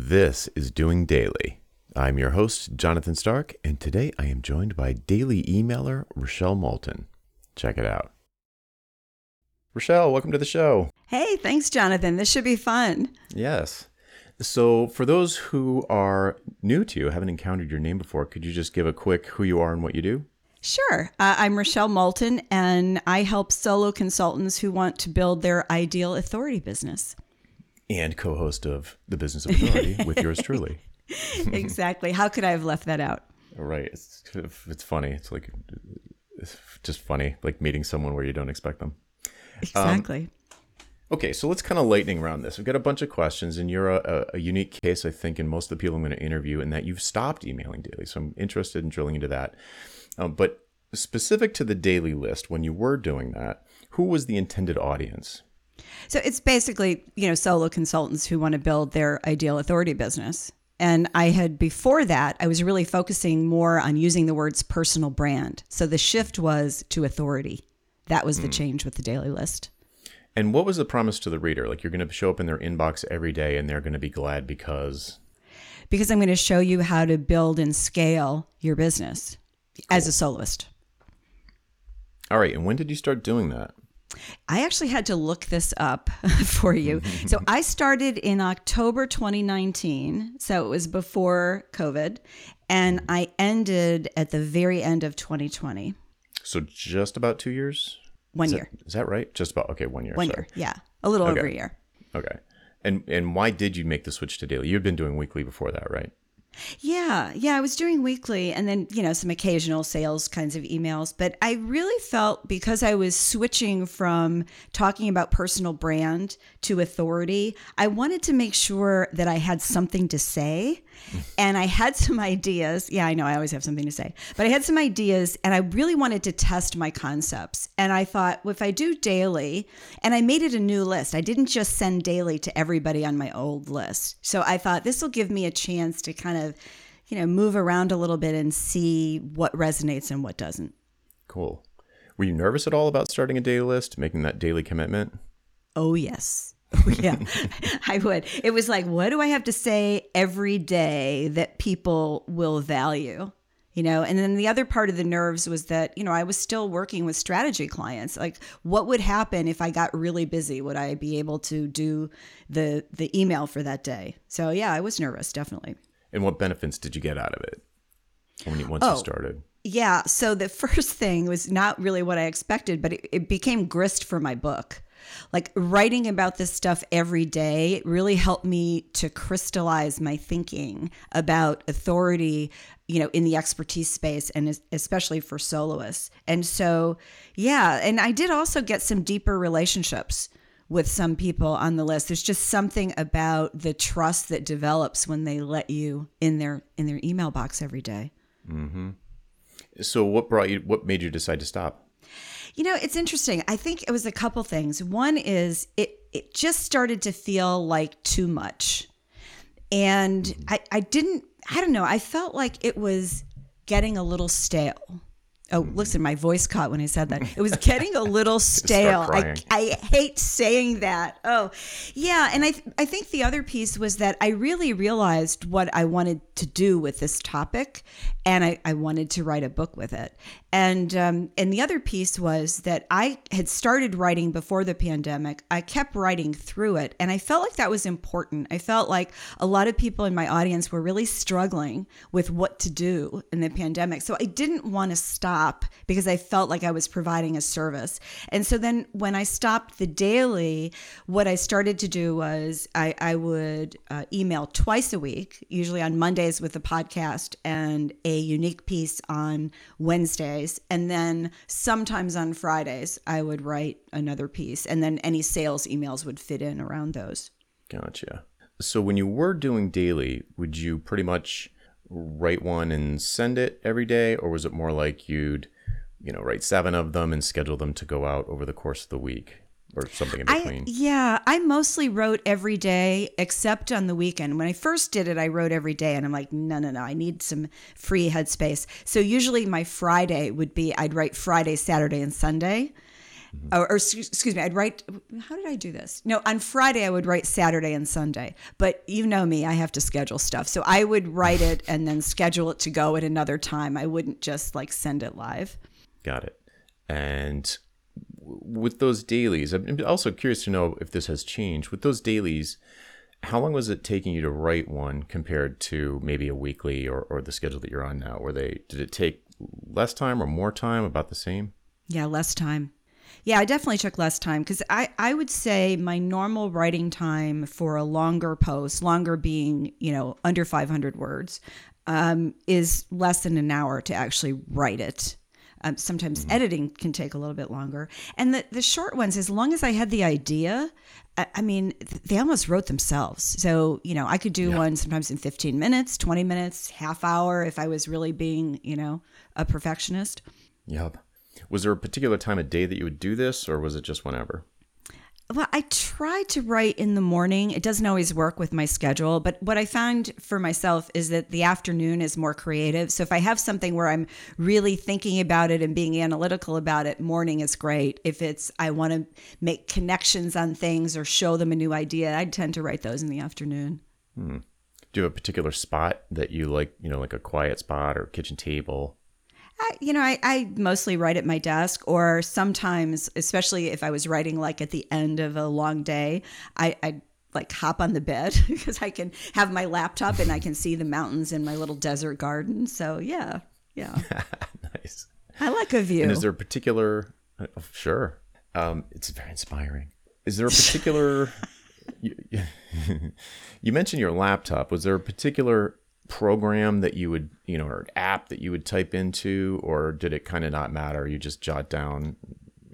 This is Doing Daily. I'm your host, Jonathan Stark, and today I am joined by daily emailer Rochelle Moulton. Check it out. Rochelle, welcome to the show. Hey, thanks, Jonathan. This should be fun. Yes. So, for those who are new to you, haven't encountered your name before, could you just give a quick who you are and what you do? Sure. Uh, I'm Rochelle Moulton, and I help solo consultants who want to build their ideal authority business. And co host of The Business of Authority with yours truly. exactly. How could I have left that out? Right. It's, it's funny. It's like, it's just funny, like meeting someone where you don't expect them. Exactly. Um, Okay, so let's kind of lightning round this. We've got a bunch of questions, and you're a, a, unique case, I think, in most of the people I'm going to interview, in that you've stopped emailing daily. So I'm interested in drilling into that. Um, but specific to the daily list, when you were doing that, who was the intended audience? So it's basically, you know, solo consultants who want to build their ideal authority business. And I had before that, I was really focusing more on using the words personal brand. So the shift was to authority. That was the mm. change with the daily list. And what was the promise to the reader? Like you're going to show up in their inbox every day and they're going to be glad because because I'm going to show you how to build and scale your business cool. as a soloist. All right, and when did you start doing that? I actually had to look this up for you. so mm-hmm. I started in October 2019, so it was before COVID, and mm-hmm. I ended at the very end of 2020. So just about 2 years? One is year. That, is that right? Just about okay, one year. One sorry. year, yeah, a little okay. over a year. Okay, and and why did you make the switch to daily? You had been doing weekly before that, right? Yeah, yeah, I was doing weekly and then, you know, some occasional sales kinds of emails. But I really felt because I was switching from talking about personal brand to authority, I wanted to make sure that I had something to say and I had some ideas. Yeah, I know I always have something to say, but I had some ideas and I really wanted to test my concepts. And I thought, well, if I do daily, and I made it a new list, I didn't just send daily to everybody on my old list. So I thought this will give me a chance to kind of, you know, move around a little bit and see what resonates and what doesn't. Cool. Were you nervous at all about starting a daily list, making that daily commitment? Oh, yes. Oh, yeah, I would. It was like, what do I have to say every day that people will value? You know, and then the other part of the nerves was that, you know, I was still working with strategy clients. Like, what would happen if I got really busy? Would I be able to do the the email for that day? So yeah, I was nervous, definitely. And what benefits did you get out of it when you, once oh, you started? Yeah. So the first thing was not really what I expected, but it, it became grist for my book like writing about this stuff every day really helped me to crystallize my thinking about authority you know in the expertise space and especially for soloists. And so yeah and i did also get some deeper relationships with some people on the list. There's just something about the trust that develops when they let you in their in their email box every day. Mm-hmm. so what brought you what made you decide to stop you know, it's interesting. I think it was a couple things. One is it it just started to feel like too much. And. I, I didn't I don't know, I felt like it was getting a little stale. Oh, listen, my voice caught when I said that. It was getting a little stale. I, I hate saying that. Oh, yeah. And I, th- I think the other piece was that I really realized what I wanted to do with this topic, and I, I wanted to write a book with it. And um, and the other piece was that I had started writing before the pandemic. I kept writing through it, and I felt like that was important. I felt like a lot of people in my audience were really struggling with what to do in the pandemic. So I didn't want to stop because I felt like I was providing a service. And so then when I stopped the daily, what I started to do was I, I would uh, email twice a week, usually on Mondays with the podcast and a unique piece on Wednesdays. and then sometimes on Fridays, I would write another piece. And then any sales emails would fit in around those. Gotcha. So when you were doing daily, would you pretty much write one and send it every day? Or was it more like you'd, you know, write seven of them and schedule them to go out over the course of the week? or something in between? I, yeah, I mostly wrote every day except on the weekend. When I first did it, I wrote every day, and I'm like, no, no, no, I need some free headspace. So usually my Friday would be I'd write Friday, Saturday, and Sunday. Mm-hmm. Or, or, excuse me, I'd write. How did I do this? No, on Friday I would write Saturday and Sunday. But you know me, I have to schedule stuff. So I would write it and then schedule it to go at another time. I wouldn't just like send it live. Got it. And with those dailies, I'm also curious to know if this has changed. With those dailies, how long was it taking you to write one compared to maybe a weekly or, or the schedule that you're on now? Were they did it take less time or more time, about the same? Yeah, less time. Yeah, I definitely took less time because I, I would say my normal writing time for a longer post, longer being, you know, under 500 words, um, is less than an hour to actually write it. Um, sometimes mm-hmm. editing can take a little bit longer. And the, the short ones, as long as I had the idea, I, I mean, they almost wrote themselves. So, you know, I could do yeah. one sometimes in 15 minutes, 20 minutes, half hour if I was really being, you know, a perfectionist. Yep. Was there a particular time of day that you would do this, or was it just whenever? Well, I try to write in the morning. It doesn't always work with my schedule, but what I found for myself is that the afternoon is more creative. So if I have something where I'm really thinking about it and being analytical about it, morning is great. If it's I want to make connections on things or show them a new idea, I tend to write those in the afternoon. Hmm. Do you have a particular spot that you like, you know, like a quiet spot or kitchen table? I, you know, I, I mostly write at my desk, or sometimes, especially if I was writing like at the end of a long day, I, I like hop on the bed because I can have my laptop and I can see the mountains in my little desert garden. So yeah, yeah, nice. I like a view. And is there a particular? Oh, sure, um, it's very inspiring. Is there a particular? you, you mentioned your laptop. Was there a particular program that you would, you know, or app that you would type into, or did it kind of not matter? You just jot down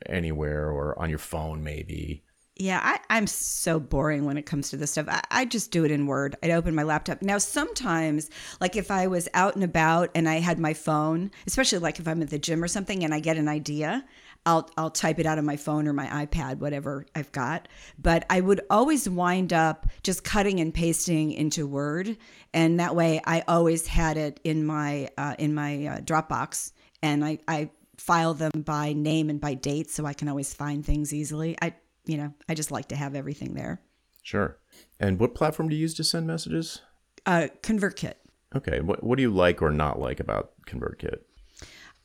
anywhere or on your phone, maybe? Yeah, I, am so boring when it comes to this stuff. I, I, just do it in Word. I'd open my laptop. Now, sometimes, like if I was out and about and I had my phone, especially like if I'm at the gym or something and I get an idea, I'll I'll type it out on my phone or my iPad, whatever I've got. But I would always wind up just cutting and pasting into Word, and that way I always had it in my uh, in my uh, Dropbox, and I I file them by name and by date, so I can always find things easily. I you know I just like to have everything there. Sure. And what platform do you use to send messages? Uh, ConvertKit. Okay. What what do you like or not like about ConvertKit?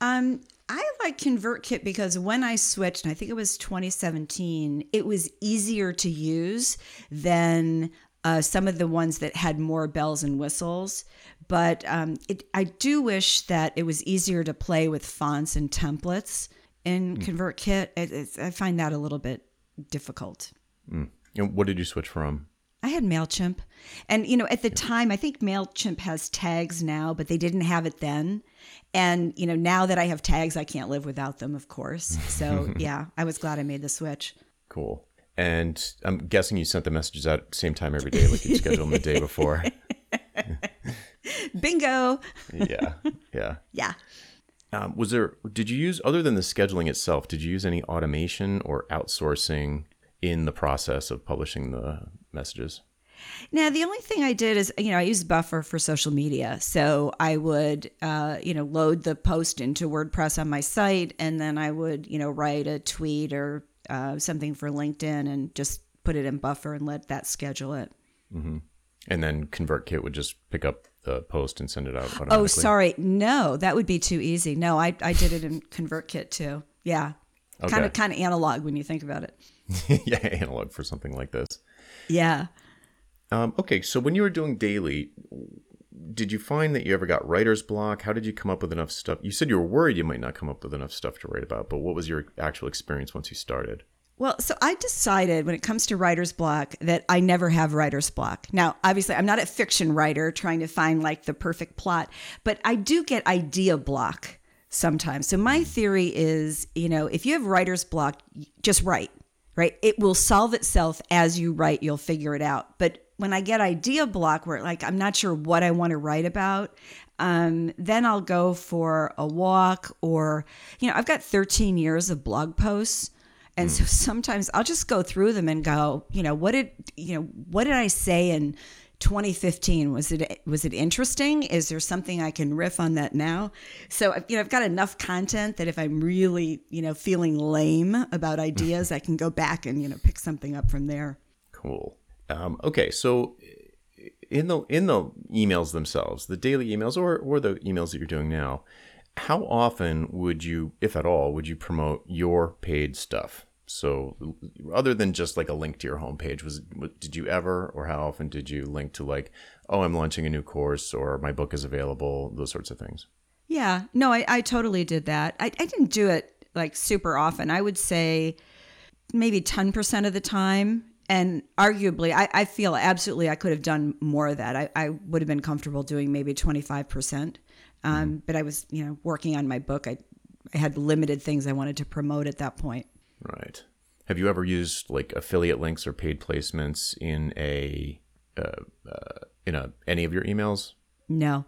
Um, I like ConvertKit because when I switched, and I think it was 2017, it was easier to use than uh, some of the ones that had more bells and whistles. But um, it, I do wish that it was easier to play with fonts and templates in mm. ConvertKit. It, I find that a little bit difficult. Mm. And what did you switch from? Had MailChimp. And, you know, at the time, I think MailChimp has tags now, but they didn't have it then. And, you know, now that I have tags, I can't live without them, of course. So, yeah, I was glad I made the switch. Cool. And I'm guessing you sent the messages out same time every day, like you scheduled them the day before. Bingo. yeah. Yeah. Yeah. Um, was there, did you use, other than the scheduling itself, did you use any automation or outsourcing in the process of publishing the messages? Now, the only thing I did is, you know, I used Buffer for social media. So I would, uh, you know, load the post into WordPress on my site, and then I would, you know, write a tweet or uh, something for LinkedIn and just put it in Buffer and let that schedule it. Mm-hmm. And then ConvertKit would just pick up the post and send it out. Oh, sorry. No, that would be too easy. No, I, I did it in ConvertKit too. Yeah. Okay. Kind of kind of analog when you think about it. yeah, analog for something like this. Yeah. Um, okay, so when you were doing daily, did you find that you ever got writer's block? How did you come up with enough stuff? You said you were worried you might not come up with enough stuff to write about, but what was your actual experience once you started? Well, so I decided when it comes to writer's block that I never have writer's block. Now, obviously, I'm not a fiction writer trying to find like the perfect plot, but I do get idea block sometimes. So my theory is, you know, if you have writer's block, just write, right? It will solve itself as you write, you'll figure it out. But when I get idea block where like I'm not sure what I want to write about, um, then I'll go for a walk or, you know, I've got 13 years of blog posts. And so hmm. sometimes I'll just go through them and go, you know, what did, you know, what did I say in 2015 was it was it interesting is there something i can riff on that now so you know i've got enough content that if i'm really you know feeling lame about ideas i can go back and you know pick something up from there cool um, okay so in the in the emails themselves the daily emails or or the emails that you're doing now how often would you if at all would you promote your paid stuff so, other than just like a link to your homepage, was did you ever, or how often did you link to like, oh, I'm launching a new course, or my book is available, those sorts of things? Yeah, no, I, I totally did that. I, I didn't do it like super often. I would say maybe 10% of the time. And arguably, I, I feel absolutely I could have done more of that. I, I would have been comfortable doing maybe 25%. Um, mm-hmm. But I was, you know, working on my book. I, I had limited things I wanted to promote at that point. Right. Have you ever used like affiliate links or paid placements in a uh, uh, in a any of your emails? No,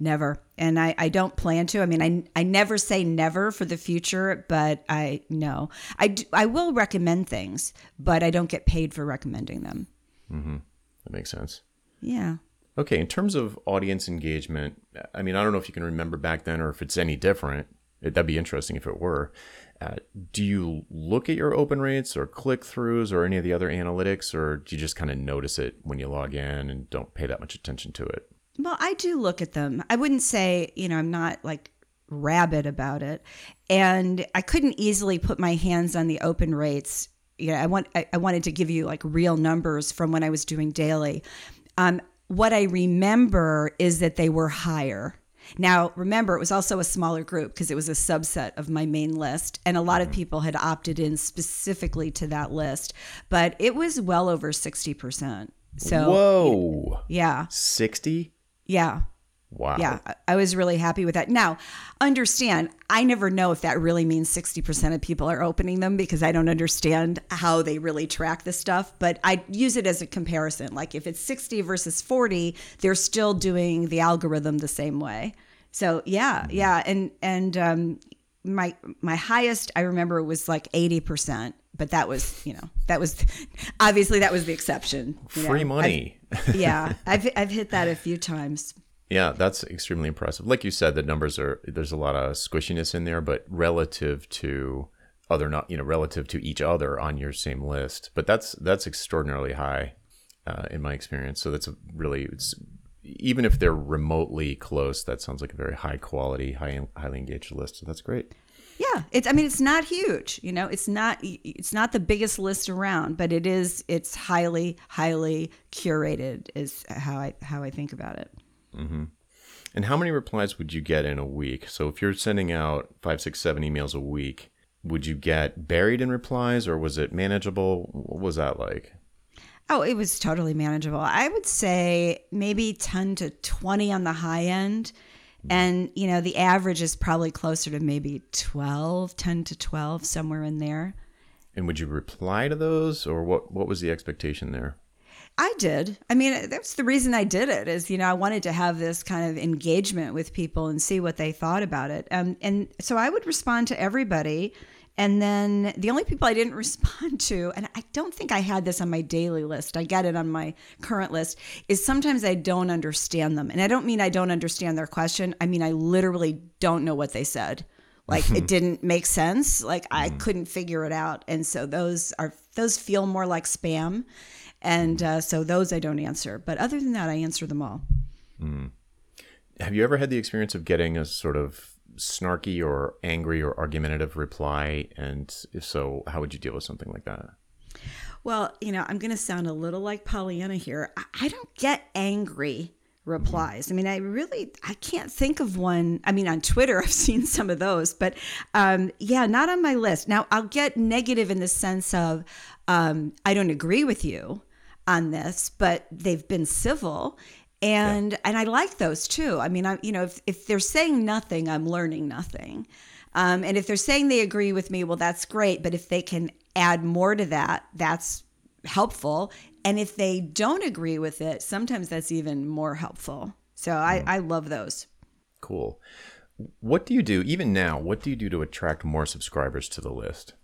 never. And I, I don't plan to. I mean, I, I never say never for the future, but I no. I, do, I will recommend things, but I don't get paid for recommending them. Mm-hmm. That makes sense. Yeah. Okay. In terms of audience engagement, I mean, I don't know if you can remember back then or if it's any different. It, that'd be interesting if it were. Uh, do you look at your open rates or click throughs or any of the other analytics, or do you just kind of notice it when you log in and don't pay that much attention to it? Well, I do look at them. I wouldn't say, you know, I'm not like rabid about it. And I couldn't easily put my hands on the open rates. You know, I want I, I wanted to give you like real numbers from when I was doing daily. Um, what I remember is that they were higher now, remember, it was also a smaller group because it was a subset of my main list, and a lot of mm-hmm. people had opted in specifically to that list, but it was well over 60%. So, whoa. Yeah. 60? Yeah. Wow. Yeah, I was really happy with that. Now, understand, I never know if that really means 60% of people are opening them because I don't understand how they really track this stuff, but I use it as a comparison. Like if it's 60 versus 40, they're still doing the algorithm the same way. So, yeah, mm-hmm. yeah, and and um my my highest I remember was like 80%, but that was, you know, that was obviously that was the exception. Free know? money. I've, yeah, I've I've hit that a few times. Yeah, that's extremely impressive. Like you said, the numbers are there's a lot of squishiness in there, but relative to other not you know relative to each other on your same list, but that's that's extraordinarily high uh, in my experience. So that's a really it's even if they're remotely close, that sounds like a very high quality, high highly engaged list. So that's great. Yeah, it's. I mean, it's not huge. You know, it's not. It's not the biggest list around, but it is. It's highly, highly curated. Is how I how I think about it. Mm-hmm. And how many replies would you get in a week? So if you're sending out five, six, seven emails a week, would you get buried in replies or was it manageable? What was that like? Oh, it was totally manageable. I would say maybe 10 to 20 on the high end. And, you know, the average is probably closer to maybe 12, 10 to 12, somewhere in there. And would you reply to those or what, what was the expectation there? I did. I mean, that's the reason I did it is, you know, I wanted to have this kind of engagement with people and see what they thought about it. Um, and so I would respond to everybody. And then the only people I didn't respond to, and I don't think I had this on my daily list, I get it on my current list, is sometimes I don't understand them. And I don't mean I don't understand their question. I mean, I literally don't know what they said. Like it didn't make sense. Like I mm. couldn't figure it out. And so those are, those feel more like spam. And uh, so those I don't answer. But other than that, I answer them all. Mm. Have you ever had the experience of getting a sort of snarky or angry or argumentative reply? And if so, how would you deal with something like that? Well, you know, I'm going to sound a little like Pollyanna here. I don't get angry replies. I mean, I really I can't think of one. I mean, on Twitter I've seen some of those, but um, yeah, not on my list. Now I'll get negative in the sense of um, I don't agree with you, on this, but they've been civil and yeah. and I like those too. I mean, I you know if if they're saying nothing, I'm learning nothing. Um, and if they're saying they agree with me, well, that's great. But if they can add more to that, that's helpful. And if they don't agree with it, sometimes that's even more helpful. So I, mm. I love those. Cool. What do you do, even now, what do you do to attract more subscribers to the list?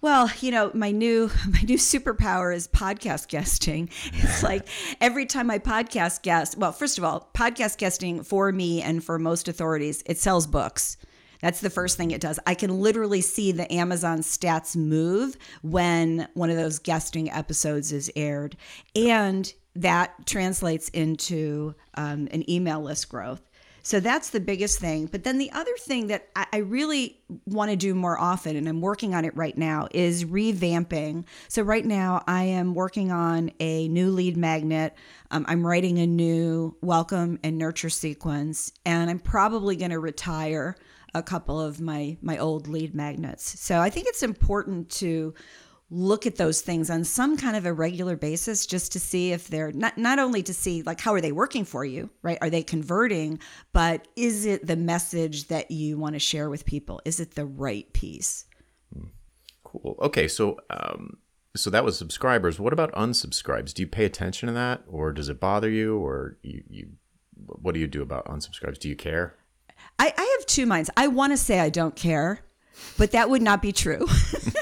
Well, you know, my new my new superpower is podcast guesting. It's like every time I podcast guest, well, first of all, podcast guesting for me and for most authorities, it sells books. That's the first thing it does. I can literally see the Amazon stats move when one of those guesting episodes is aired. And that translates into um, an email list growth. So that's the biggest thing. But then the other thing that I, I really want to do more often, and I'm working on it right now, is revamping. So right now I am working on a new lead magnet. Um, I'm writing a new welcome and nurture sequence, and I'm probably going to retire a couple of my my old lead magnets. So I think it's important to look at those things on some kind of a regular basis just to see if they're not not only to see like how are they working for you right? Are they converting? But is it the message that you want to share with people? Is it the right piece? Cool. Okay so um so that was subscribers. What about unsubscribes? Do you pay attention to that or does it bother you or you, you what do you do about unsubscribes? Do you care? I, I have two minds. I want to say i don't care but that would not be true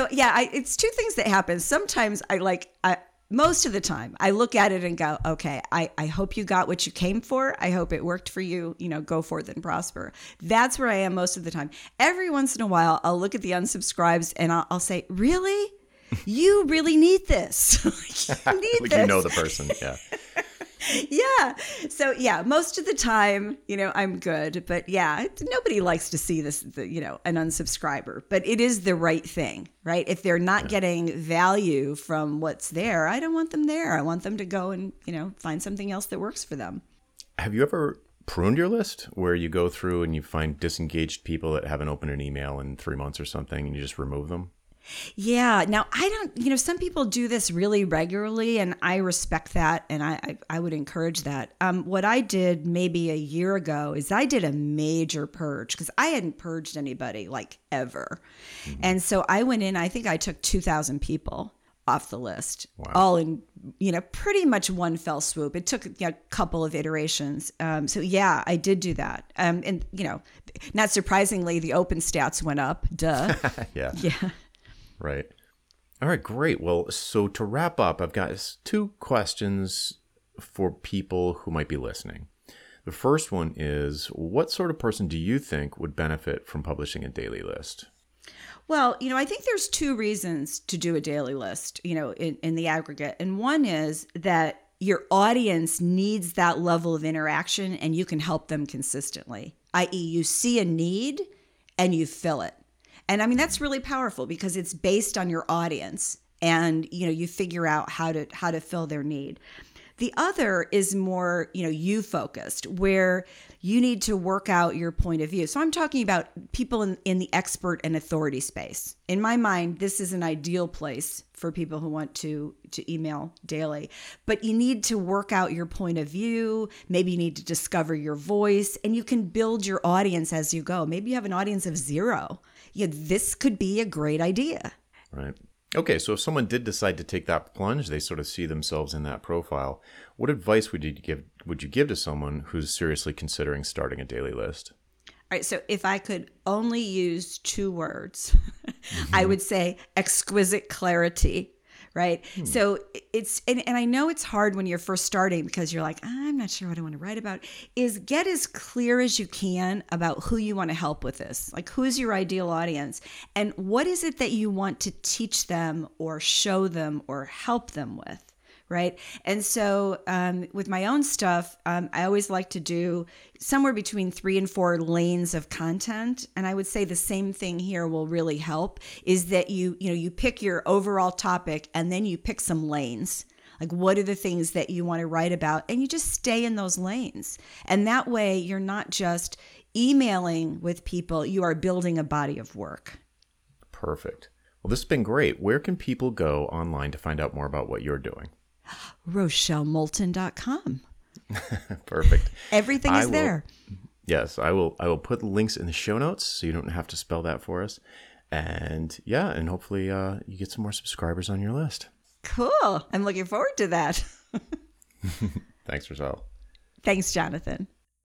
so yeah, I, it's two things that happen. Sometimes I like, I, most of the time, I look at it and go, okay, I, I hope you got what you came for. I hope it worked for you. You know, go forth and prosper. That's where I am most of the time. Every once in a while, I'll look at the unsubscribes and I'll, I'll say, really? You really need this. you need like this. you know the person. Yeah. yeah. So yeah, most of the time, you know, I'm good, but yeah, nobody likes to see this, the, you know, an unsubscriber, but it is the right thing, right? If they're not getting value from what's there, I don't want them there. I want them to go and, you know, find something else that works for them. Have you ever pruned your list where you go through and you find disengaged people that haven't opened an email in three months or something and you just remove them? Yeah. Now, I don't, you know, some people do this really regularly, and I respect that, and I, I, I would encourage that. Um, what I did maybe a year ago is I did a major purge because I hadn't purged anybody like ever. Mm-hmm. And so I went in, I think I took 2,000 people off the list, wow. all in, you know, pretty much one fell swoop. It took you know, a couple of iterations. Um, so, yeah, I did do that. Um, and, you know, not surprisingly, the open stats went up. Duh. yeah. Yeah. Right. All right, great. Well, so to wrap up, I've got two questions for people who might be listening. The first one is What sort of person do you think would benefit from publishing a daily list? Well, you know, I think there's two reasons to do a daily list, you know, in, in the aggregate. And one is that your audience needs that level of interaction and you can help them consistently, i.e., you see a need and you fill it. And I mean that's really powerful because it's based on your audience and you know you figure out how to how to fill their need. The other is more, you know, you focused, where you need to work out your point of view. So I'm talking about people in, in the expert and authority space. In my mind, this is an ideal place for people who want to to email daily. But you need to work out your point of view. Maybe you need to discover your voice and you can build your audience as you go. Maybe you have an audience of zero yeah, this could be a great idea. Right. Okay, so if someone did decide to take that plunge, they sort of see themselves in that profile. What advice would you give would you give to someone who's seriously considering starting a daily list? All right, so if I could only use two words, mm-hmm. I would say exquisite clarity right? Hmm. So it's and, and I know it's hard when you're first starting because you're like, I'm not sure what I want to write about. Is get as clear as you can about who you want to help with this. Like who's your ideal audience and what is it that you want to teach them or show them or help them with right? And so um, with my own stuff, um, I always like to do somewhere between three and four lanes of content. And I would say the same thing here will really help is that you, you know, you pick your overall topic and then you pick some lanes. Like, what are the things that you want to write about? And you just stay in those lanes. And that way, you're not just emailing with people, you are building a body of work. Perfect. Well, this has been great. Where can people go online to find out more about what you're doing? RochelleMoulton.com. Perfect. Everything is will, there. Yes, I will. I will put links in the show notes so you don't have to spell that for us. And yeah, and hopefully uh, you get some more subscribers on your list. Cool. I'm looking forward to that. Thanks, Rochelle. Thanks, Jonathan.